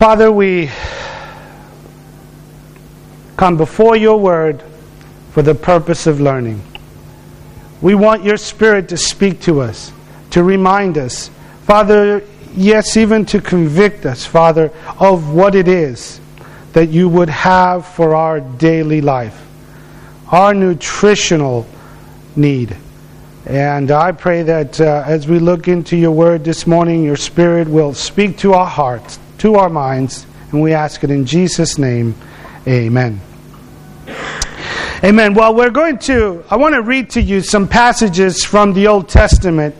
Father, we come before your word for the purpose of learning. We want your spirit to speak to us, to remind us, Father, yes, even to convict us, Father, of what it is that you would have for our daily life, our nutritional need. And I pray that uh, as we look into your word this morning, your spirit will speak to our hearts, to our minds, and we ask it in Jesus' name. Amen. Amen. Well, we're going to, I want to read to you some passages from the Old Testament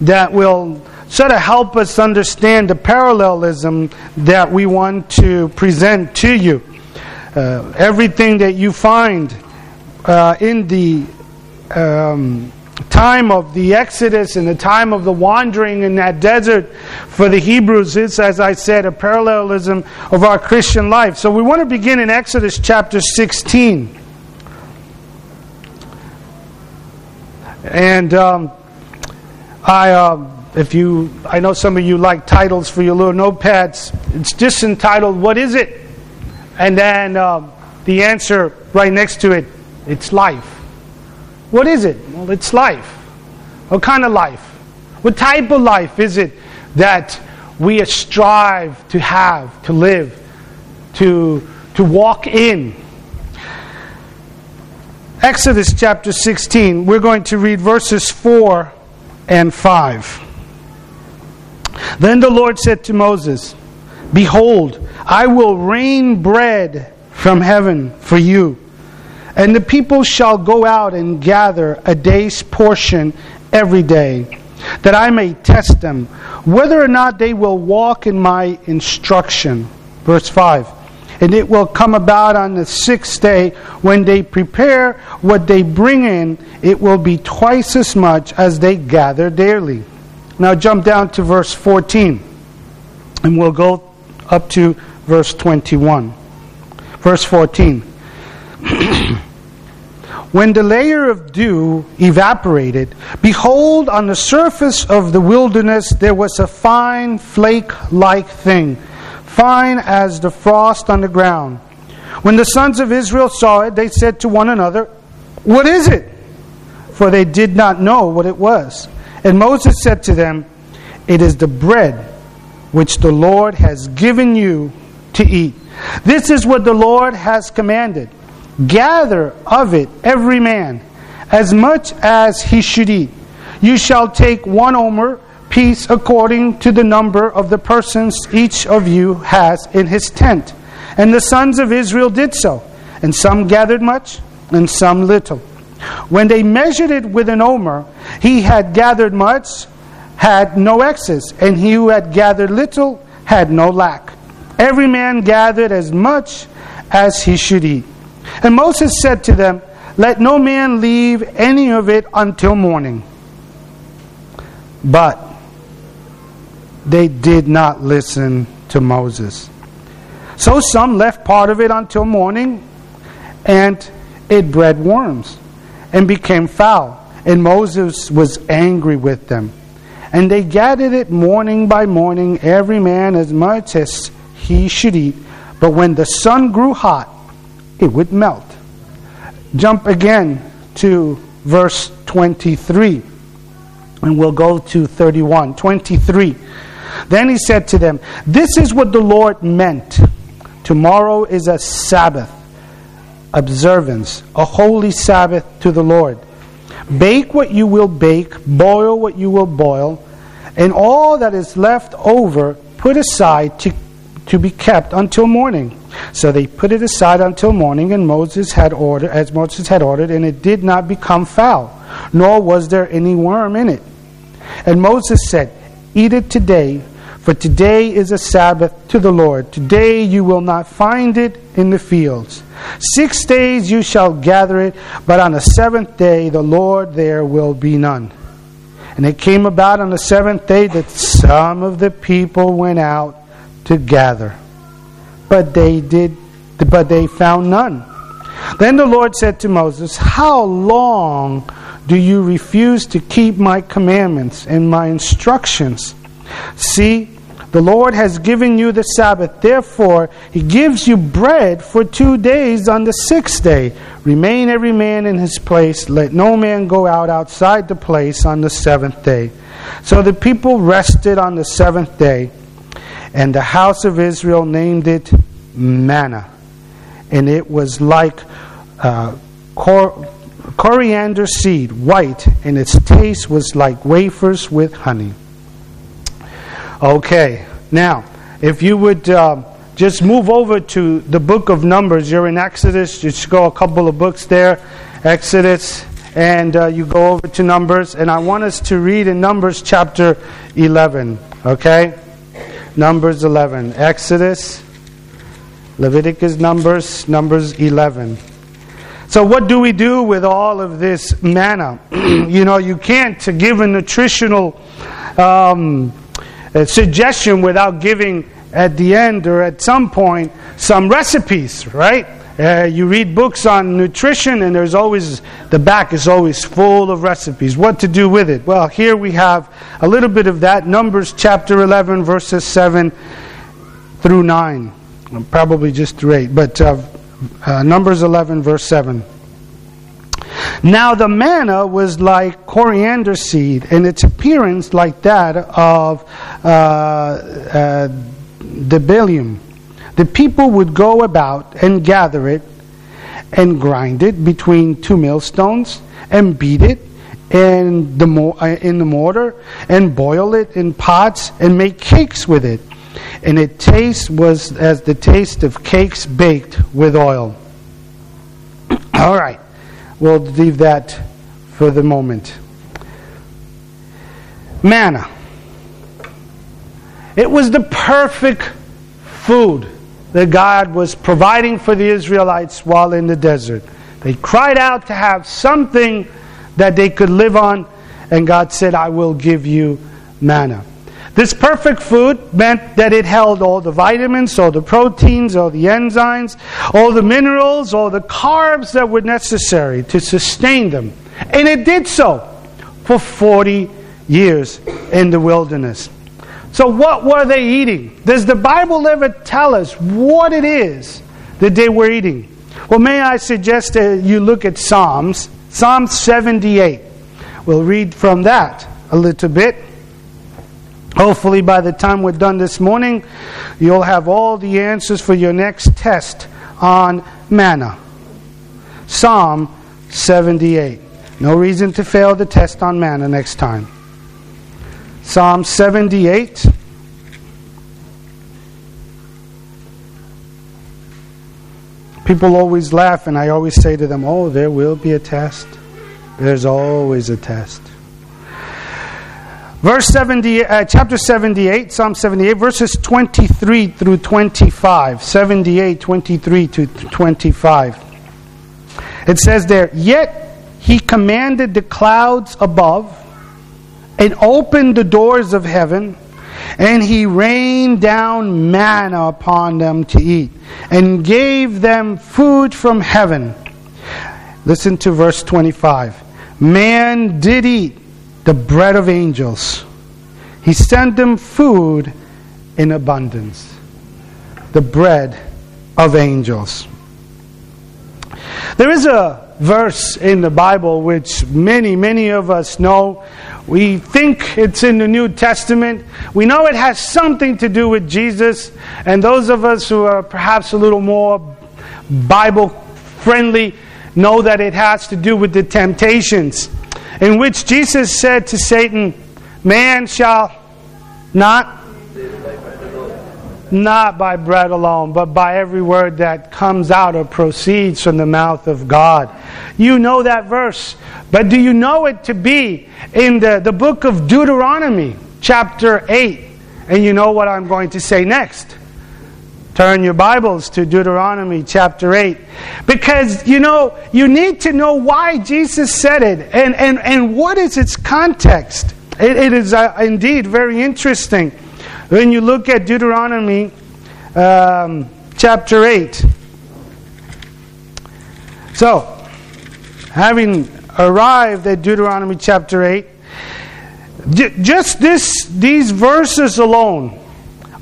that will sort of help us understand the parallelism that we want to present to you. Uh, everything that you find uh, in the um, time of the Exodus and the time of the wandering in that desert for the Hebrews is, as I said, a parallelism of our Christian life. So we want to begin in Exodus chapter 16. And um, I, uh, if you, I know some of you like titles for your little notepads. It's just entitled, What is it? And then uh, the answer right next to it, it's life. What is it? Well, it's life. What kind of life? What type of life is it that we strive to have, to live, to, to walk in? Exodus chapter 16, we're going to read verses 4 and 5. Then the Lord said to Moses, Behold, I will rain bread from heaven for you and the people shall go out and gather a day's portion every day, that I may test them, whether or not they will walk in my instruction. Verse 5. And it will come about on the sixth day when they prepare what they bring in, it will be twice as much as they gather daily. Now jump down to verse 14, and we'll go up to verse 21. Verse 14. when the layer of dew evaporated, behold, on the surface of the wilderness there was a fine flake like thing, fine as the frost on the ground. When the sons of Israel saw it, they said to one another, What is it? For they did not know what it was. And Moses said to them, It is the bread which the Lord has given you to eat. This is what the Lord has commanded. Gather of it every man as much as he should eat. You shall take one omer piece according to the number of the persons each of you has in his tent. And the sons of Israel did so, and some gathered much, and some little. When they measured it with an omer, he had gathered much, had no excess, and he who had gathered little had no lack. Every man gathered as much as he should eat. And Moses said to them, Let no man leave any of it until morning. But they did not listen to Moses. So some left part of it until morning, and it bred worms and became foul. And Moses was angry with them. And they gathered it morning by morning, every man as much as he should eat. But when the sun grew hot, it would melt. Jump again to verse 23, and we'll go to 31. 23. Then he said to them, This is what the Lord meant. Tomorrow is a Sabbath observance, a holy Sabbath to the Lord. Bake what you will bake, boil what you will boil, and all that is left over put aside to, to be kept until morning. So they put it aside until morning, and Moses had ordered, as Moses had ordered, and it did not become foul, nor was there any worm in it. And Moses said, Eat it today, for today is a Sabbath to the Lord. Today you will not find it in the fields. Six days you shall gather it, but on the seventh day the Lord there will be none. And it came about on the seventh day that some of the people went out to gather but they did but they found none. Then the Lord said to Moses, How long do you refuse to keep my commandments and my instructions? See, The Lord has given you the Sabbath. Therefore, he gives you bread for two days on the sixth day. Remain every man in his place. Let no man go out outside the place on the seventh day. So the people rested on the seventh day, and the house of Israel named it manna. And it was like uh, cor- coriander seed, white, and its taste was like wafers with honey. Okay, now, if you would uh, just move over to the book of Numbers, you're in Exodus, just go a couple of books there, Exodus, and uh, you go over to Numbers, and I want us to read in Numbers chapter 11, okay? Numbers 11, Exodus, Leviticus, Numbers, Numbers 11. So, what do we do with all of this manna? you know, you can't give a nutritional um, a suggestion without giving at the end or at some point some recipes, right? Uh, you read books on nutrition, and there's always the back is always full of recipes. What to do with it? Well, here we have a little bit of that. Numbers chapter 11, verses 7 through 9. Probably just through 8, but uh, uh, Numbers 11, verse 7. Now the manna was like coriander seed, and its appearance like that of uh, uh, the bdellium. The people would go about and gather it and grind it between two millstones and beat it in the, uh, in the mortar and boil it in pots and make cakes with it. And its taste was as the taste of cakes baked with oil. All right. We'll leave that for the moment. Manna. It was the perfect food that God was providing for the Israelites while in the desert. They cried out to have something that they could live on, and God said, I will give you manna. This perfect food meant that it held all the vitamins, all the proteins, all the enzymes, all the minerals, all the carbs that were necessary to sustain them. And it did so for 40 years in the wilderness. So, what were they eating? Does the Bible ever tell us what it is that they were eating? Well, may I suggest that you look at Psalms, Psalm 78. We'll read from that a little bit. Hopefully, by the time we're done this morning, you'll have all the answers for your next test on manna. Psalm 78. No reason to fail the test on manna next time. Psalm 78. People always laugh, and I always say to them, Oh, there will be a test. There's always a test. Verse 70, uh, chapter 78, Psalm 78, verses 23 through 25. 78, 23 to 25. It says there, Yet he commanded the clouds above and opened the doors of heaven, and he rained down manna upon them to eat, and gave them food from heaven. Listen to verse 25. Man did eat the bread of angels. He sent them food in abundance. The bread of angels. There is a verse in the Bible which many, many of us know. We think it's in the New Testament. We know it has something to do with Jesus. And those of us who are perhaps a little more Bible friendly know that it has to do with the temptations in which Jesus said to Satan, Man shall not not by bread alone, but by every word that comes out or proceeds from the mouth of God. You know that verse, but do you know it to be in the, the book of Deuteronomy, chapter 8? And you know what I'm going to say next. Turn your Bibles to Deuteronomy chapter 8. Because, you know, you need to know why Jesus said it and, and, and what is its context. it, it is uh, indeed very interesting when you look at Deuteronomy um, chapter 8. So, having arrived at Deuteronomy chapter 8, just this, these verses alone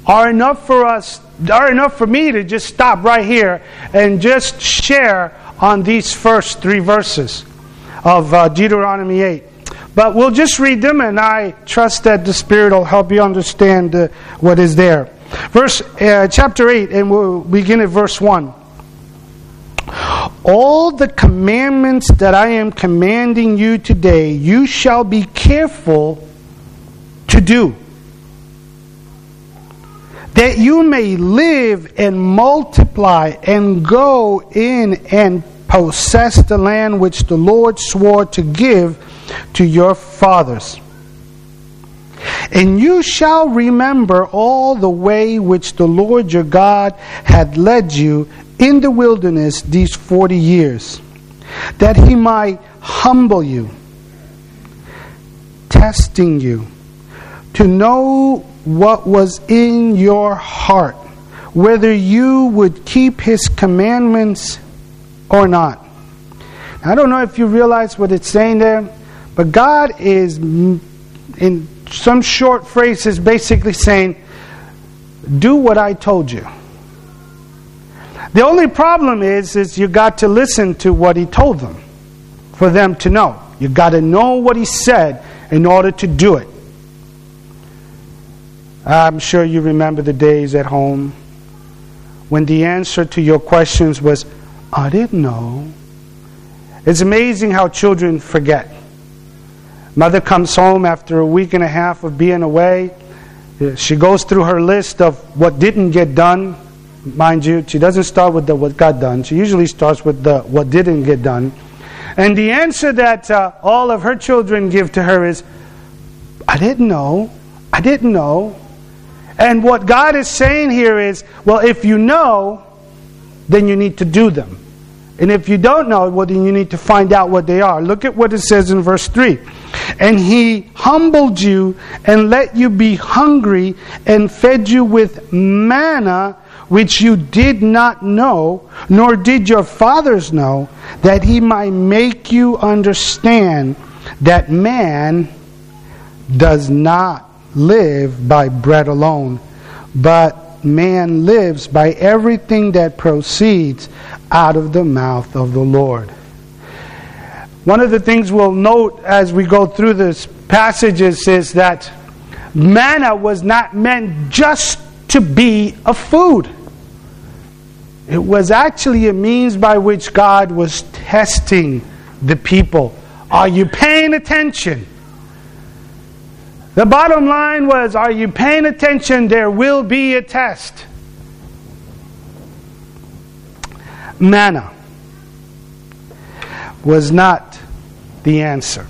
are enough for us, are enough for me to just stop right here and just share on these first three verses of uh, Deuteronomy 8. But we'll just read them, and I trust that the Spirit will help you understand uh, what is there. Verse uh, chapter 8, and we'll begin at verse 1. All the commandments that I am commanding you today, you shall be careful to do, that you may live and multiply and go in and possess the land which the Lord swore to give to your fathers. And you shall remember all the way which the Lord your God had led you in the wilderness these forty years, that he might humble you, testing you, to know what was in your heart, whether you would keep his commandments or not. I don't know if you realize what it's saying there, but God is, in some short phrases, basically saying, Do what I told you. The only problem is, is you got to listen to what he told them for them to know. You got to know what he said in order to do it. I'm sure you remember the days at home when the answer to your questions was, I didn't know. It's amazing how children forget. Mother comes home after a week and a half of being away. She goes through her list of what didn't get done. Mind you, she doesn't start with the what got done. She usually starts with the what didn't get done. And the answer that uh, all of her children give to her is, I didn't know. I didn't know. And what God is saying here is, well, if you know, then you need to do them. And if you don't know, well, then you need to find out what they are. Look at what it says in verse 3. And he humbled you and let you be hungry and fed you with manna which you did not know, nor did your fathers know, that he might make you understand that man does not live by bread alone, but man lives by everything that proceeds out of the mouth of the Lord. One of the things we'll note as we go through this passages is that manna was not meant just to be a food. It was actually a means by which God was testing the people. Are you paying attention? The bottom line was Are you paying attention? There will be a test. Manna was not the answer.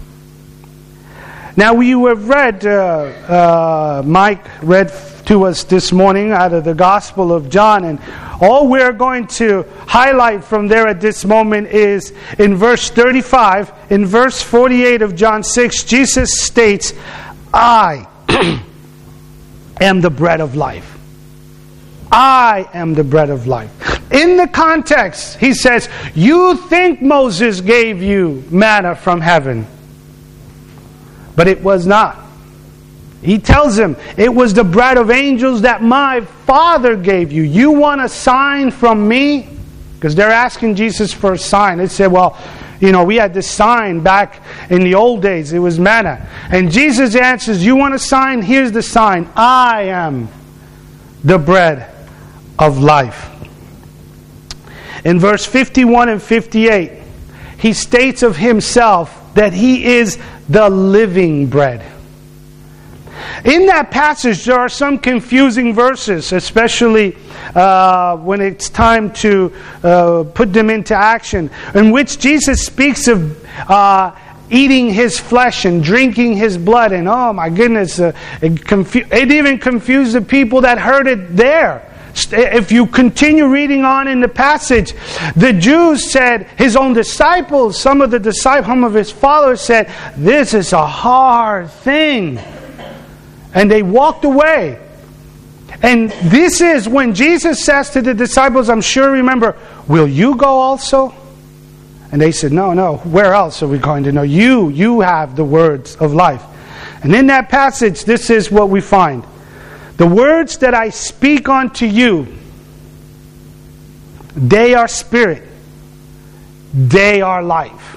Now, we have read, uh, uh, Mike read to us this morning out of the Gospel of John, and all we're going to highlight from there at this moment is in verse 35. In verse 48 of John 6, Jesus states, I am the bread of life. I am the bread of life. In the context, he says, You think Moses gave you manna from heaven, but it was not. He tells him, It was the bread of angels that my Father gave you. You want a sign from me? Because they're asking Jesus for a sign. They said, Well, you know, we had this sign back in the old days. It was manna. And Jesus answers, You want a sign? Here's the sign I am the bread of life. In verse 51 and 58, he states of himself that he is the living bread. In that passage, there are some confusing verses, especially uh, when it's time to uh, put them into action, in which Jesus speaks of uh, eating his flesh and drinking his blood. And oh my goodness, uh, it, confu- it even confused the people that heard it there. If you continue reading on in the passage, the Jews said, his own disciples, some of the disciples, some of his followers said, This is a hard thing. And they walked away. And this is when Jesus says to the disciples, I'm sure remember, Will you go also? And they said, No, no, where else are we going to know? You, you have the words of life. And in that passage, this is what we find. The words that I speak unto you, they are spirit, they are life.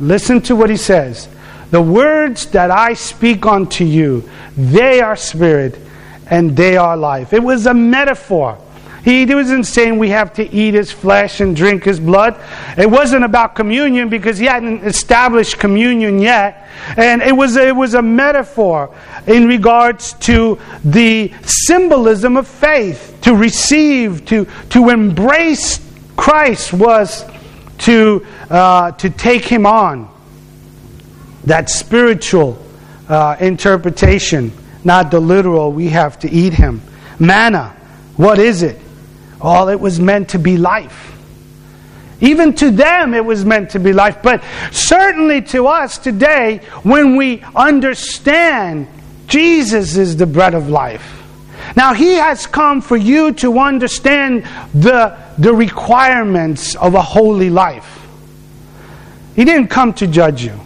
Listen to what he says. The words that I speak unto you, they are spirit and they are life. It was a metaphor. He wasn't saying we have to eat his flesh and drink his blood. It wasn't about communion because he hadn't established communion yet. And it was, it was a metaphor in regards to the symbolism of faith. To receive, to, to embrace Christ was to, uh, to take him on. That spiritual uh, interpretation, not the literal, we have to eat him. Manna, what is it? All it was meant to be life. Even to them, it was meant to be life. But certainly to us today, when we understand Jesus is the bread of life. Now, He has come for you to understand the, the requirements of a holy life. He didn't come to judge you,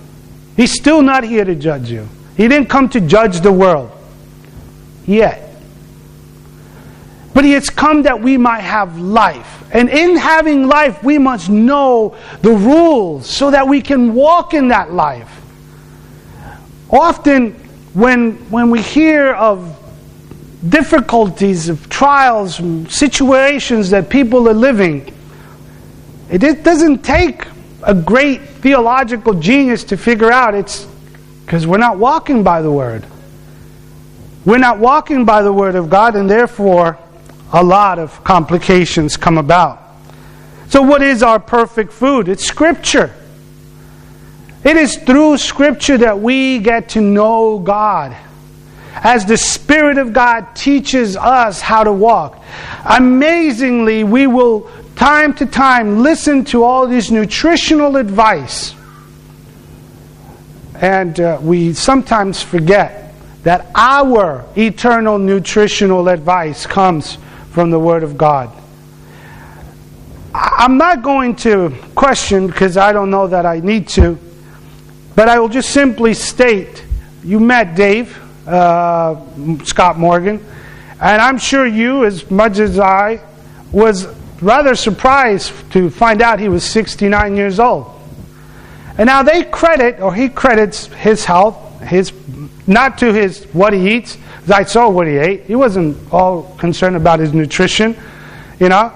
He's still not here to judge you. He didn't come to judge the world yet. But he has come that we might have life. And in having life, we must know the rules so that we can walk in that life. Often, when, when we hear of difficulties, of trials, situations that people are living, it doesn't take a great theological genius to figure out it's because we're not walking by the Word. We're not walking by the Word of God, and therefore, a lot of complications come about. So, what is our perfect food? It's Scripture. It is through Scripture that we get to know God. As the Spirit of God teaches us how to walk. Amazingly, we will, time to time, listen to all this nutritional advice. And uh, we sometimes forget that our eternal nutritional advice comes from the Word of God. I'm not going to question because I don't know that I need to, but I will just simply state you met Dave, uh, Scott Morgan, and I'm sure you, as much as I, was rather surprised to find out he was 69 years old. And now they credit, or he credits his health, his not to his what he eats, I saw what he ate. He wasn't all concerned about his nutrition, you know.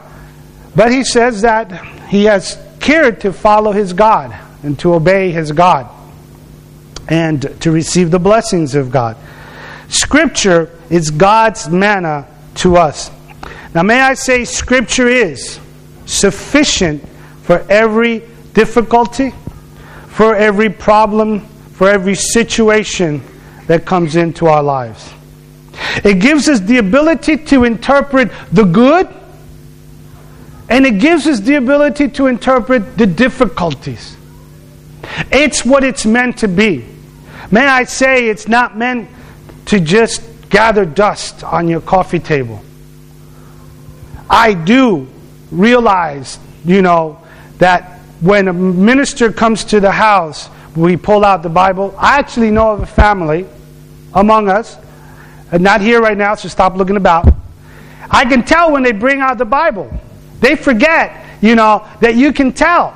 But he says that he has cared to follow his God and to obey his God and to receive the blessings of God. Scripture is God's manna to us. Now, may I say, Scripture is sufficient for every difficulty, for every problem, for every situation that comes into our lives. It gives us the ability to interpret the good, and it gives us the ability to interpret the difficulties. It's what it's meant to be. May I say, it's not meant to just gather dust on your coffee table. I do realize, you know, that when a minister comes to the house, we pull out the Bible. I actually know of a family among us And not here right now, so stop looking about. I can tell when they bring out the Bible. They forget, you know, that you can tell.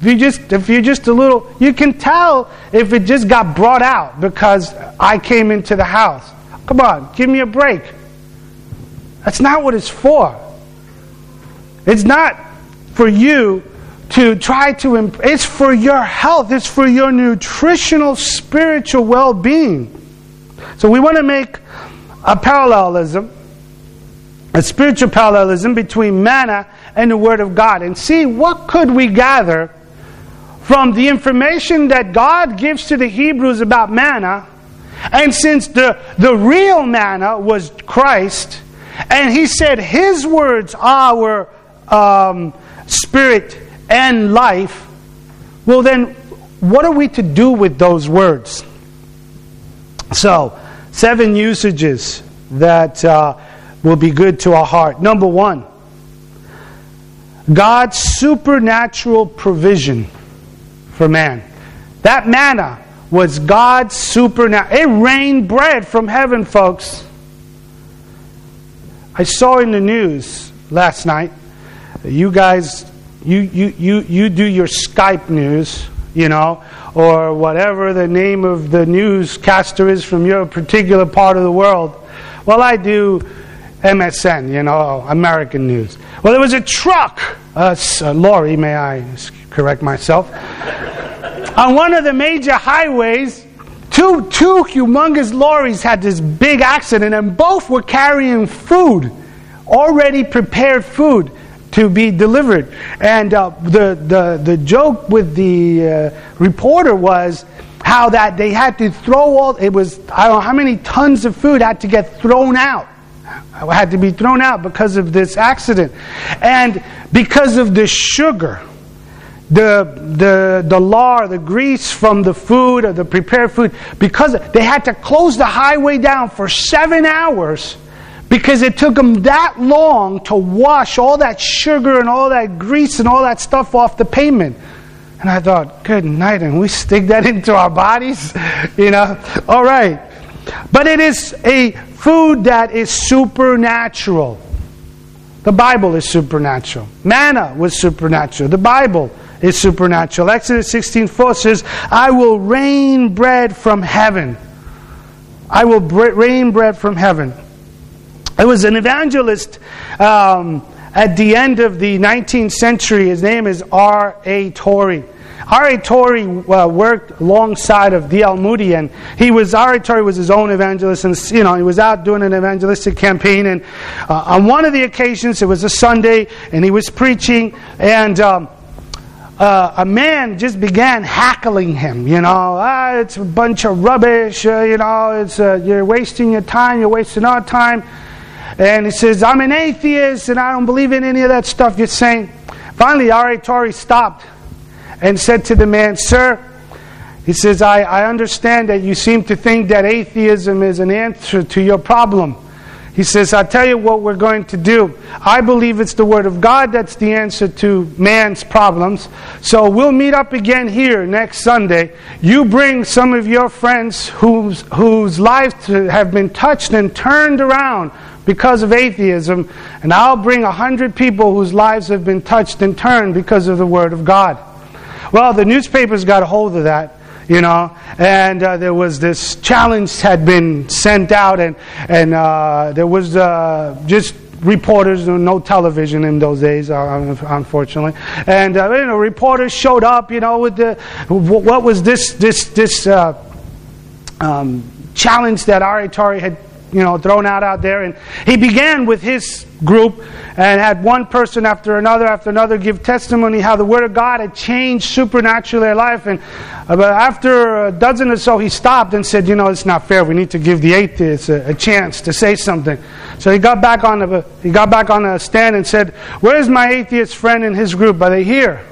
If you just if you're just a little you can tell if it just got brought out because I came into the house. Come on, give me a break. That's not what it's for. It's not for you to try to imp- it's for your health, it's for your nutritional spiritual well-being. So we want to make a parallelism, a spiritual parallelism between manna and the Word of God and see what could we gather from the information that God gives to the Hebrews about manna. And since the, the real manna was Christ, and He said His words are our um, spirit and life, well, then what are we to do with those words? So, seven usages that uh, will be good to our heart. Number one, God's supernatural provision for man. That manna was God's supernatural. It rained bread from heaven, folks. I saw in the news last night, you guys, you, you, you, you do your Sky News, you know, or whatever the name of the newscaster is from your particular part of the world. Well, I do MSN, you know, American news. Well, there was a truck, uh, a uh, lorry, may I correct myself, on one of the major highways. Two, two humongous lorries had this big accident, and both were carrying food, already prepared food to be delivered. And uh, the, the, the joke with the uh, reporter was how that they had to throw all, it was, I don't know how many tons of food had to get thrown out. Had to be thrown out because of this accident. And because of the sugar the, the, the lard, the grease from the food or the prepared food, because they had to close the highway down for seven hours because it took them that long to wash all that sugar and all that grease and all that stuff off the pavement. And I thought, good night, and we stick that into our bodies, you know? All right. But it is a food that is supernatural. The Bible is supernatural. Manna was supernatural. The Bible is supernatural. Exodus 16:4 says, "I will rain bread from heaven." I will rain bread from heaven. It was an evangelist um, at the end of the 19th century. His name is R. A. Torrey. R. A. Torrey uh, worked alongside of D. L. Moody, and he was R. A. Torrey was his own evangelist, and you know he was out doing an evangelistic campaign. And uh, on one of the occasions, it was a Sunday, and he was preaching, and um, uh, a man just began hackling him. You know, ah, it's a bunch of rubbish. Uh, you know, it's uh, you're wasting your time. You're wasting our time. And he says, "I'm an atheist, and I don't believe in any of that stuff you're saying." Finally, R.A. Torrey stopped and said to the man, "Sir." He says, I, I understand that you seem to think that atheism is an answer to your problem. He says, I'll tell you what we're going to do. I believe it's the Word of God that's the answer to man's problems. So we'll meet up again here next Sunday. You bring some of your friends whose, whose lives have been touched and turned around because of atheism, and I'll bring a hundred people whose lives have been touched and turned because of the Word of God. Well, the newspapers got a hold of that you know. And uh, there was this challenge had been sent out, and and uh, there was uh, just reporters, no television in those days, uh, unfortunately. And uh, you know, reporters showed up, you know, with the what was this this this uh, um, challenge that. Torrey had you know, thrown out out there. And he began with his group and had one person after another after another give testimony how the Word of God had changed supernaturally their life. And uh, after a dozen or so, he stopped and said, you know, it's not fair. We need to give the atheists a, a chance to say something. So he got back on the he got back on the stand and said, "Where's my atheist friend and his group? Are they here?"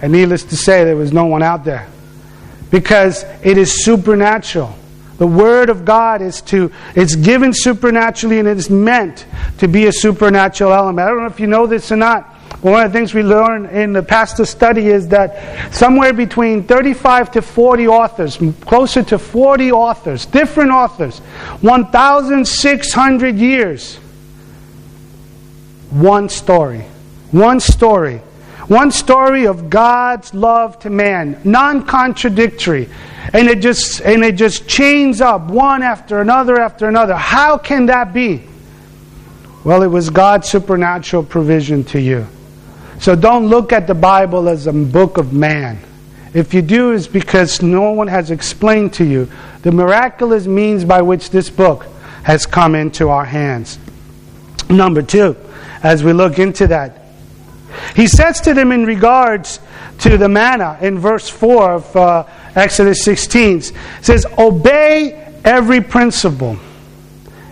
And needless to say, there was no one out there because it is supernatural. The Word of God is to, it's given supernaturally and it is meant to be a supernatural element. I don't know if you know this or not, but one of the things we learn in the pastor study is that somewhere between 35 to 40 authors, closer to 40 authors, different authors, 1,600 years, one story. One story. One story of God's love to man, non contradictory and it just and it just chains up one after another after another. How can that be? Well, it was God's supernatural provision to you. So don't look at the Bible as a book of man. If you do, it's because no one has explained to you the miraculous means by which this book has come into our hands. Number two, as we look into that, he says to them in regards to the manna in verse 4 of uh, Exodus 16. It says, Obey every principle.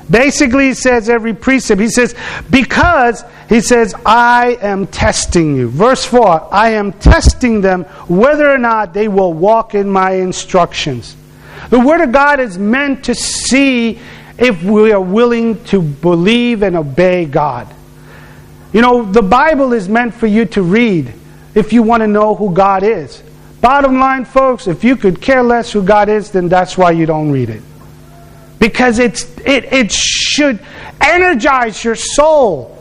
Basically, he says every precept. He says, Because, he says, I am testing you. Verse 4 I am testing them whether or not they will walk in my instructions. The Word of God is meant to see if we are willing to believe and obey God. You know, the Bible is meant for you to read if you want to know who God is. Bottom line, folks, if you could care less who God is, then that's why you don't read it. because it's, it, it should energize your soul.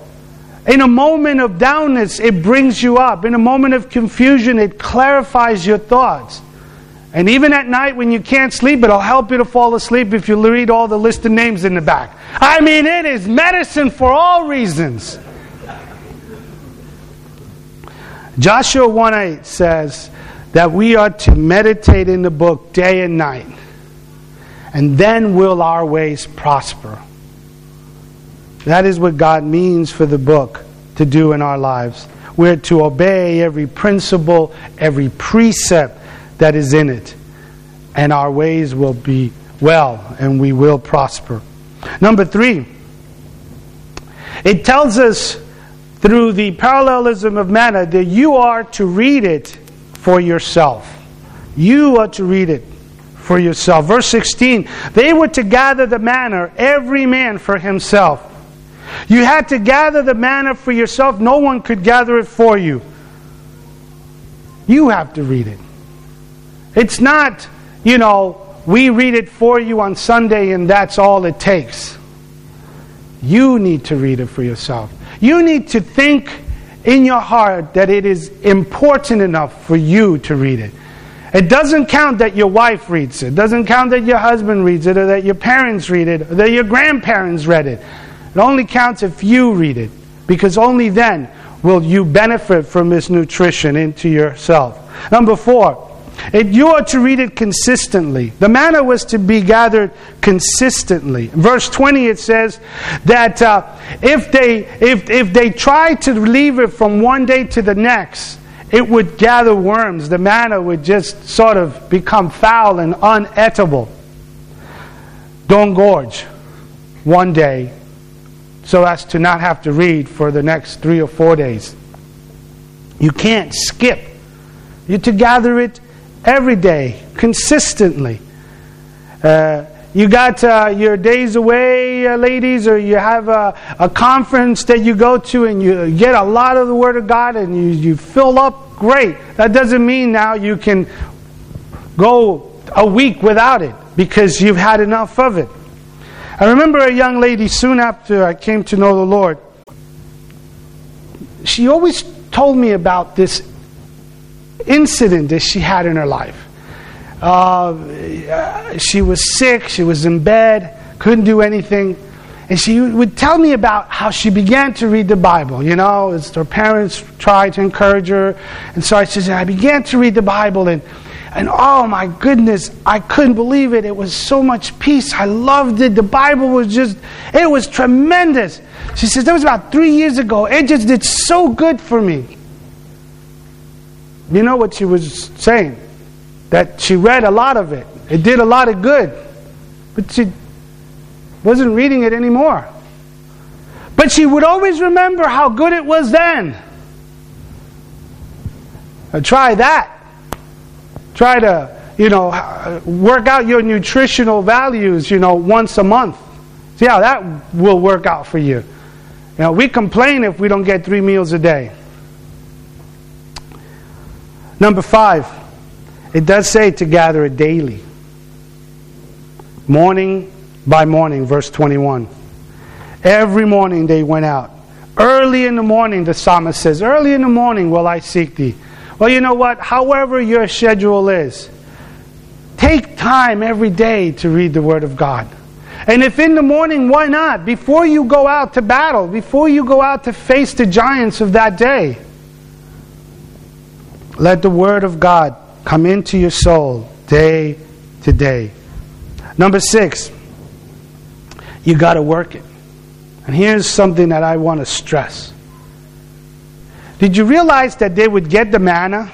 In a moment of downness, it brings you up. In a moment of confusion, it clarifies your thoughts. And even at night when you can't sleep, it'll help you to fall asleep if you read all the list of names in the back. I mean, it is medicine for all reasons. Joshua 1 8 says that we are to meditate in the book day and night, and then will our ways prosper. That is what God means for the book to do in our lives. We're to obey every principle, every precept that is in it, and our ways will be well and we will prosper. Number three, it tells us through the parallelism of manna that you are to read it for yourself. You are to read it for yourself. Verse 16 they were to gather the manna, every man for himself. You had to gather the manna for yourself. No one could gather it for you. You have to read it. It's not, you know, we read it for you on Sunday and that's all it takes. You need to read it for yourself. You need to think in your heart that it is important enough for you to read it. It doesn't count that your wife reads it. It doesn't count that your husband reads it or that your parents read it or that your grandparents read it. It only counts if you read it, because only then will you benefit from this nutrition into yourself. Number four, it, you are to read it consistently. The manna was to be gathered consistently. verse 20 it says that uh, if, they, if, if they tried to leave it from one day to the next, it would gather worms. The manna would just sort of become foul and uneatable. Don't gorge one day so as to not have to read for the next three or four days. You can't skip. You're to gather it every day, consistently. Uh, you got uh, your days away, uh, ladies, or you have a, a, conference that you go to and you get a lot of the Word of God and you, you fill up, great. That doesn't mean now you can go a week without it because you've had enough of it. I remember a young lady soon after I came to know the Lord. She always told me about this incident that she had in her life. Uh, she was sick, she was in bed, couldn't do anything. And she would tell me about how she began to read the Bible. You know, as her parents tried to encourage her. And so I said, I began to read the Bible and and oh my goodness, I couldn't believe it. It was so much peace. I loved it. The Bible was just, it was tremendous. She says, that was about three years ago. It just did so good for me. You know what she was saying? That she read a lot of it. It did a lot of good. But she wasn't reading it anymore. But she would always remember how good it was then. Now try that. Try to, you know, work out your nutritional values, you know, once a month. See how that will work out for you. You know, we complain if we don't get three meals a day. Number five, it does say to gather it daily. Morning by morning, verse 21. Every morning they went out. Early in the morning, the psalmist says, Early in the morning will I seek thee. Well, you know what? However, your schedule is, take time every day to read the Word of God. And if in the morning, why not? Before you go out to battle, before you go out to face the giants of that day, let the Word of God come into your soul day to day. Number six, you got to work it. And here's something that I want to stress did you realize that they would get the manna?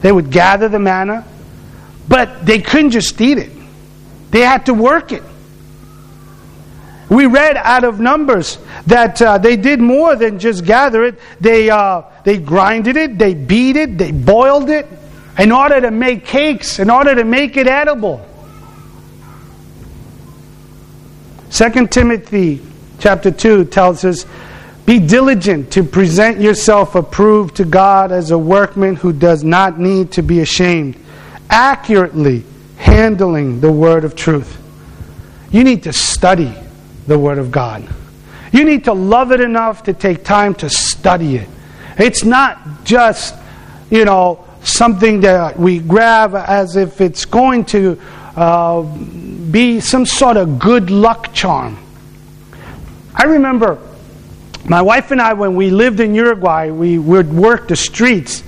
They would gather the manna, but they couldn't just eat it. They had to work it. We read out of Numbers that uh, they did more than just gather it. They, uh, they grinded it, they beat it, they boiled it in order to make cakes, in order to make it edible. 2 Timothy chapter 2 tells us be diligent to present yourself approved to God as a workman who does not need to be ashamed, accurately handling the word of truth. you need to study the Word of God. You need to love it enough to take time to study it. It's not just, you know, something that we grab as if it's going to uh, be some sort of good luck charm. I remember my wife and I, when we lived in Uruguay, we would work the streets.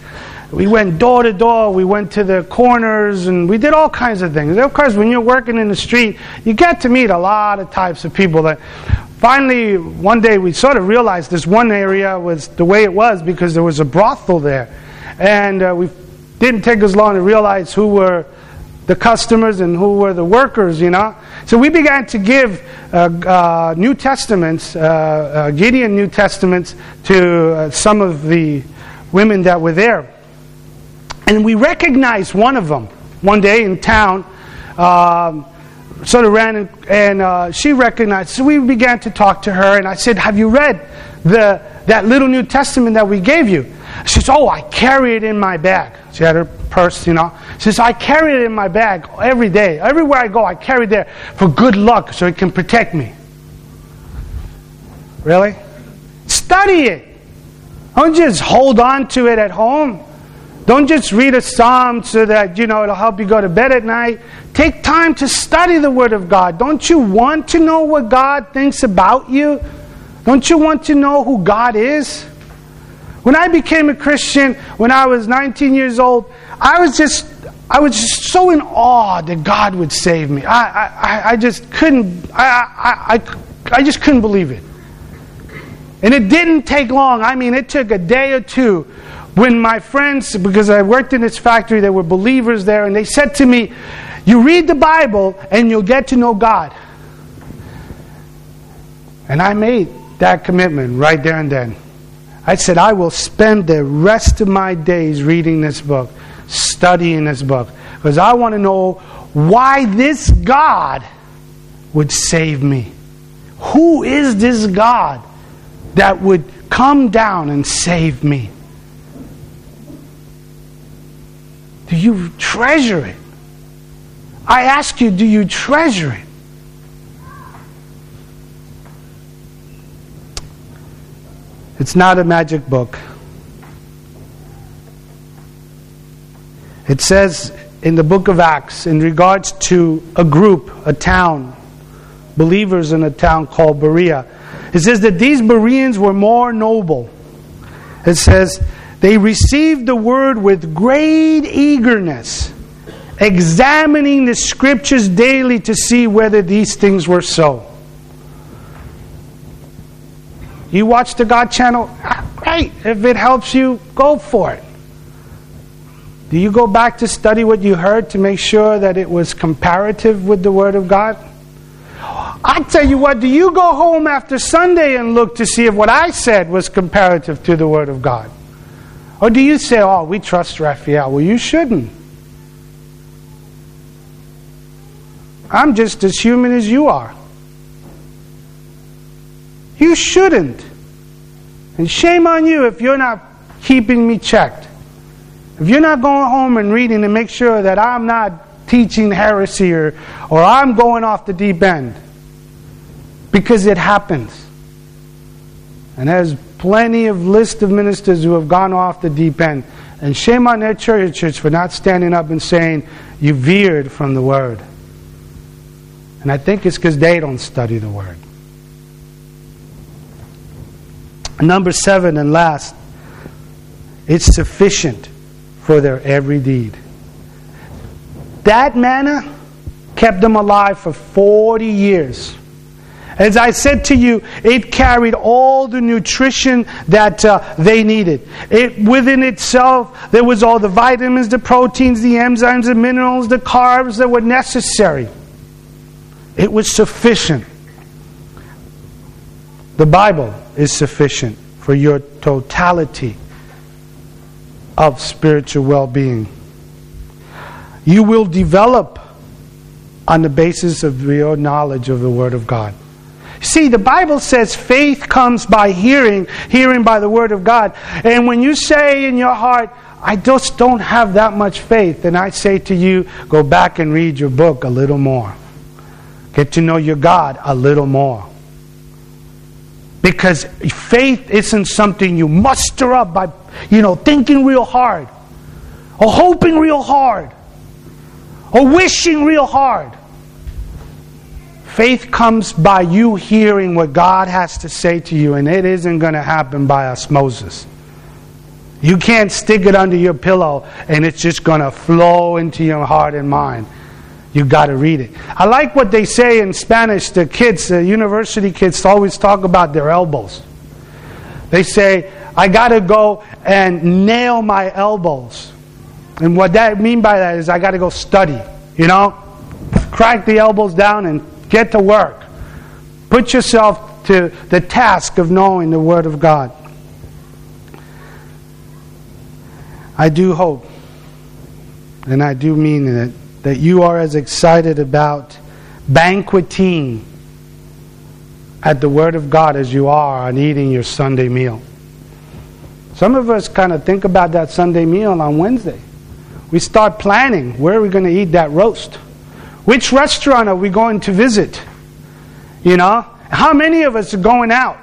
We went door to door, we went to the corners, and we did all kinds of things. Of course, when you're working in the street, you get to meet a lot of types of people that finally, one day we sort of realized this one area was the way it was because there was a brothel there. And uh, we didn't take us long to realize who were the customers and who were the workers, you know. So we began to give uh, uh, New Testaments, uh, uh Gideon New Testaments, to uh, some of the women that were there. And we recognized one of them one day in town. Um, sort of ran and, and uh, she recognized. So we began to talk to her, and I said, "Have you read the that little New Testament that we gave you?" She says, "Oh, I carry it in my bag." She had her purse, you know. She says, "I carry it in my bag every day. Everywhere I go, I carry it there for good luck, so it can protect me." Really? Study it. Don't just hold on to it at home. Don't just read a psalm so that, you know, it'll help you go to bed at night. Take time to study the Word of God. Don't you want to know what God thinks about you? Don't you want to know who God is? When I became a Christian when I was 19 years old, I was just I was just so in awe that God would save me. I, I, I just couldn't I, I, I, I just couldn't believe it. And it didn't take long. I mean, it took a day or two when my friends, because I worked in this factory, there were believers there, and they said to me, You read the Bible and you'll get to know God. And I made that commitment right there and then. I said, I will spend the rest of my days reading this book, studying this book, because I want to know why this God would save me. Who is this God that would come down and save me? Do you treasure it? I ask you, do you treasure it? It's not a magic book. It says in the book of Acts, in regards to a group, a town, believers in a town called Berea, it says that these Bereans were more noble. It says, they received the word with great eagerness, examining the scriptures daily to see whether these things were so. You watch the God channel? Ah, great. If it helps you, go for it. Do you go back to study what you heard to make sure that it was comparative with the Word of God? I tell you what, do you go home after Sunday and look to see if what I said was comparative to the Word of God? Or do you say, oh, we trust Rafael? Well, you shouldn't. I'm just as human as you are. You shouldn't. And shame on you if you're not keeping me checked. If you're not going home and reading to make sure that I'm not teaching heresy or, or I'm going off the deep end. Because it happens. And there's plenty of list of ministers who have gone off the deep end. And shame on their church for not standing up and saying, You veered from the Word. And I think it's because they don't study the Word. Number seven and last, it's sufficient for their every deed. That manna kept them alive for 40 years. As I said to you, it carried all the nutrition that uh, they needed. It, within itself, there was all the vitamins, the proteins, the enzymes, the minerals, the carbs that were necessary. It was sufficient. The Bible is sufficient for your totality of spiritual well being. You will develop on the basis of your knowledge of the Word of God. See, the Bible says faith comes by hearing, hearing by the Word of God. And when you say in your heart, I just don't have that much faith, then I say to you, go back and read your book a little more. Get to know your God a little more. Because faith isn't something you muster up by, you know, thinking real hard or hoping real hard or wishing real hard. Faith comes by you hearing what God has to say to you, and it isn't going to happen by osmosis. You can't stick it under your pillow and it's just going to flow into your heart and mind. You got to read it. I like what they say in Spanish. The kids, the university kids, always talk about their elbows. They say, I got to go and nail my elbows. And what that mean by that is I got to go study. You know, crack the elbows down and get to work. Put yourself to the task of knowing the Word of God. I do hope, and I do mean it, that you are as excited about banqueting at the Word of God as you are on eating your Sunday meal. Some of us kind of think about that Sunday meal on Wednesday. We start planning where are we going to eat that roast? Which restaurant are we going to visit? You know? How many of us are going out?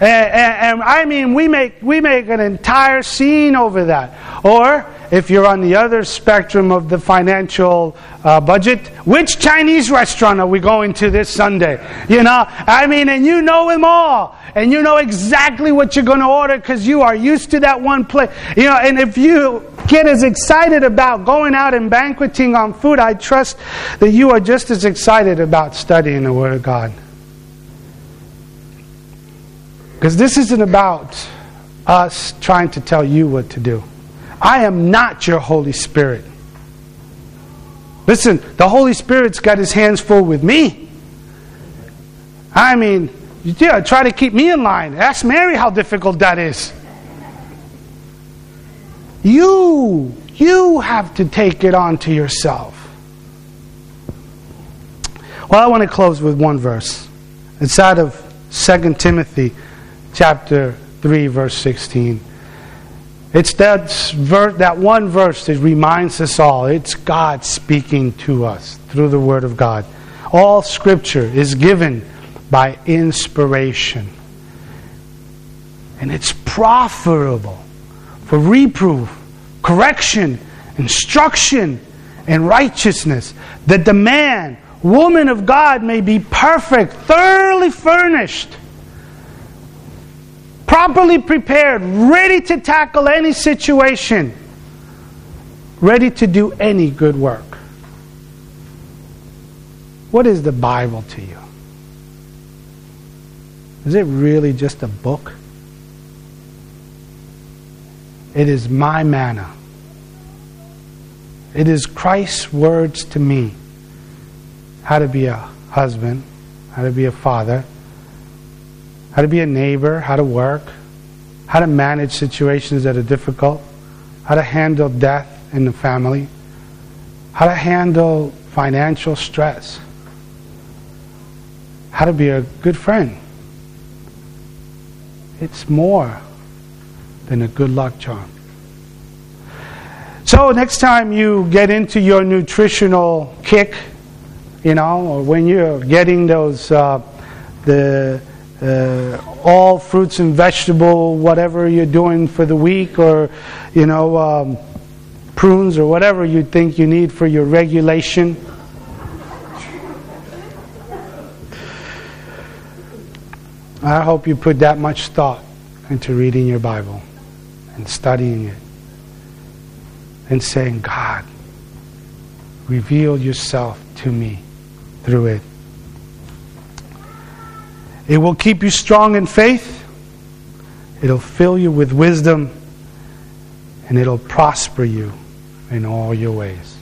And, and, and, I mean, we make, we make an entire scene over that. Or, if you're on the other spectrum of the financial uh, budget, which Chinese restaurant are we going to this Sunday? You know, I mean, and you know them all. And you know exactly what you're going to order because you are used to that one place. You know, and if you get as excited about going out and banqueting on food, I trust that you are just as excited about studying the Word of God. Because this isn't about us trying to tell you what to do. I am not your Holy Spirit. Listen, the Holy Spirit's got his hands full with me. I mean, yeah, try to keep me in line. Ask Mary how difficult that is. You, you have to take it on to yourself. Well, I want to close with one verse. It's out of 2 Timothy chapter 3, verse 16. It's that, ver- that one verse that reminds us all it's God speaking to us through the Word of God. All Scripture is given by inspiration. And it's profitable for reproof, correction, instruction, and righteousness, that the man, woman of God may be perfect, thoroughly furnished properly prepared, ready to tackle any situation, ready to do any good work. What is the Bible to you? Is it really just a book? It is my manna. It is Christ's words to me how to be a husband, how to be a father, how to be a neighbor, how to work, how to manage situations that are difficult, how to handle death in the family, how to handle financial stress, how to be a good friend. It's more than a good luck charm. So, next time you get into your nutritional kick, you know, or when you're getting those, uh, the uh, all fruits and vegetable, whatever you're doing for the week, or you know, um, prunes or whatever you think you need for your regulation. I hope you put that much thought into reading your Bible and studying it and saying, God, reveal yourself to me through it. It will keep you strong in faith. It'll fill you with wisdom. And it'll prosper you in all your ways.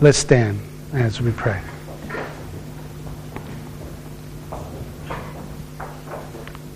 Let's stand as we pray.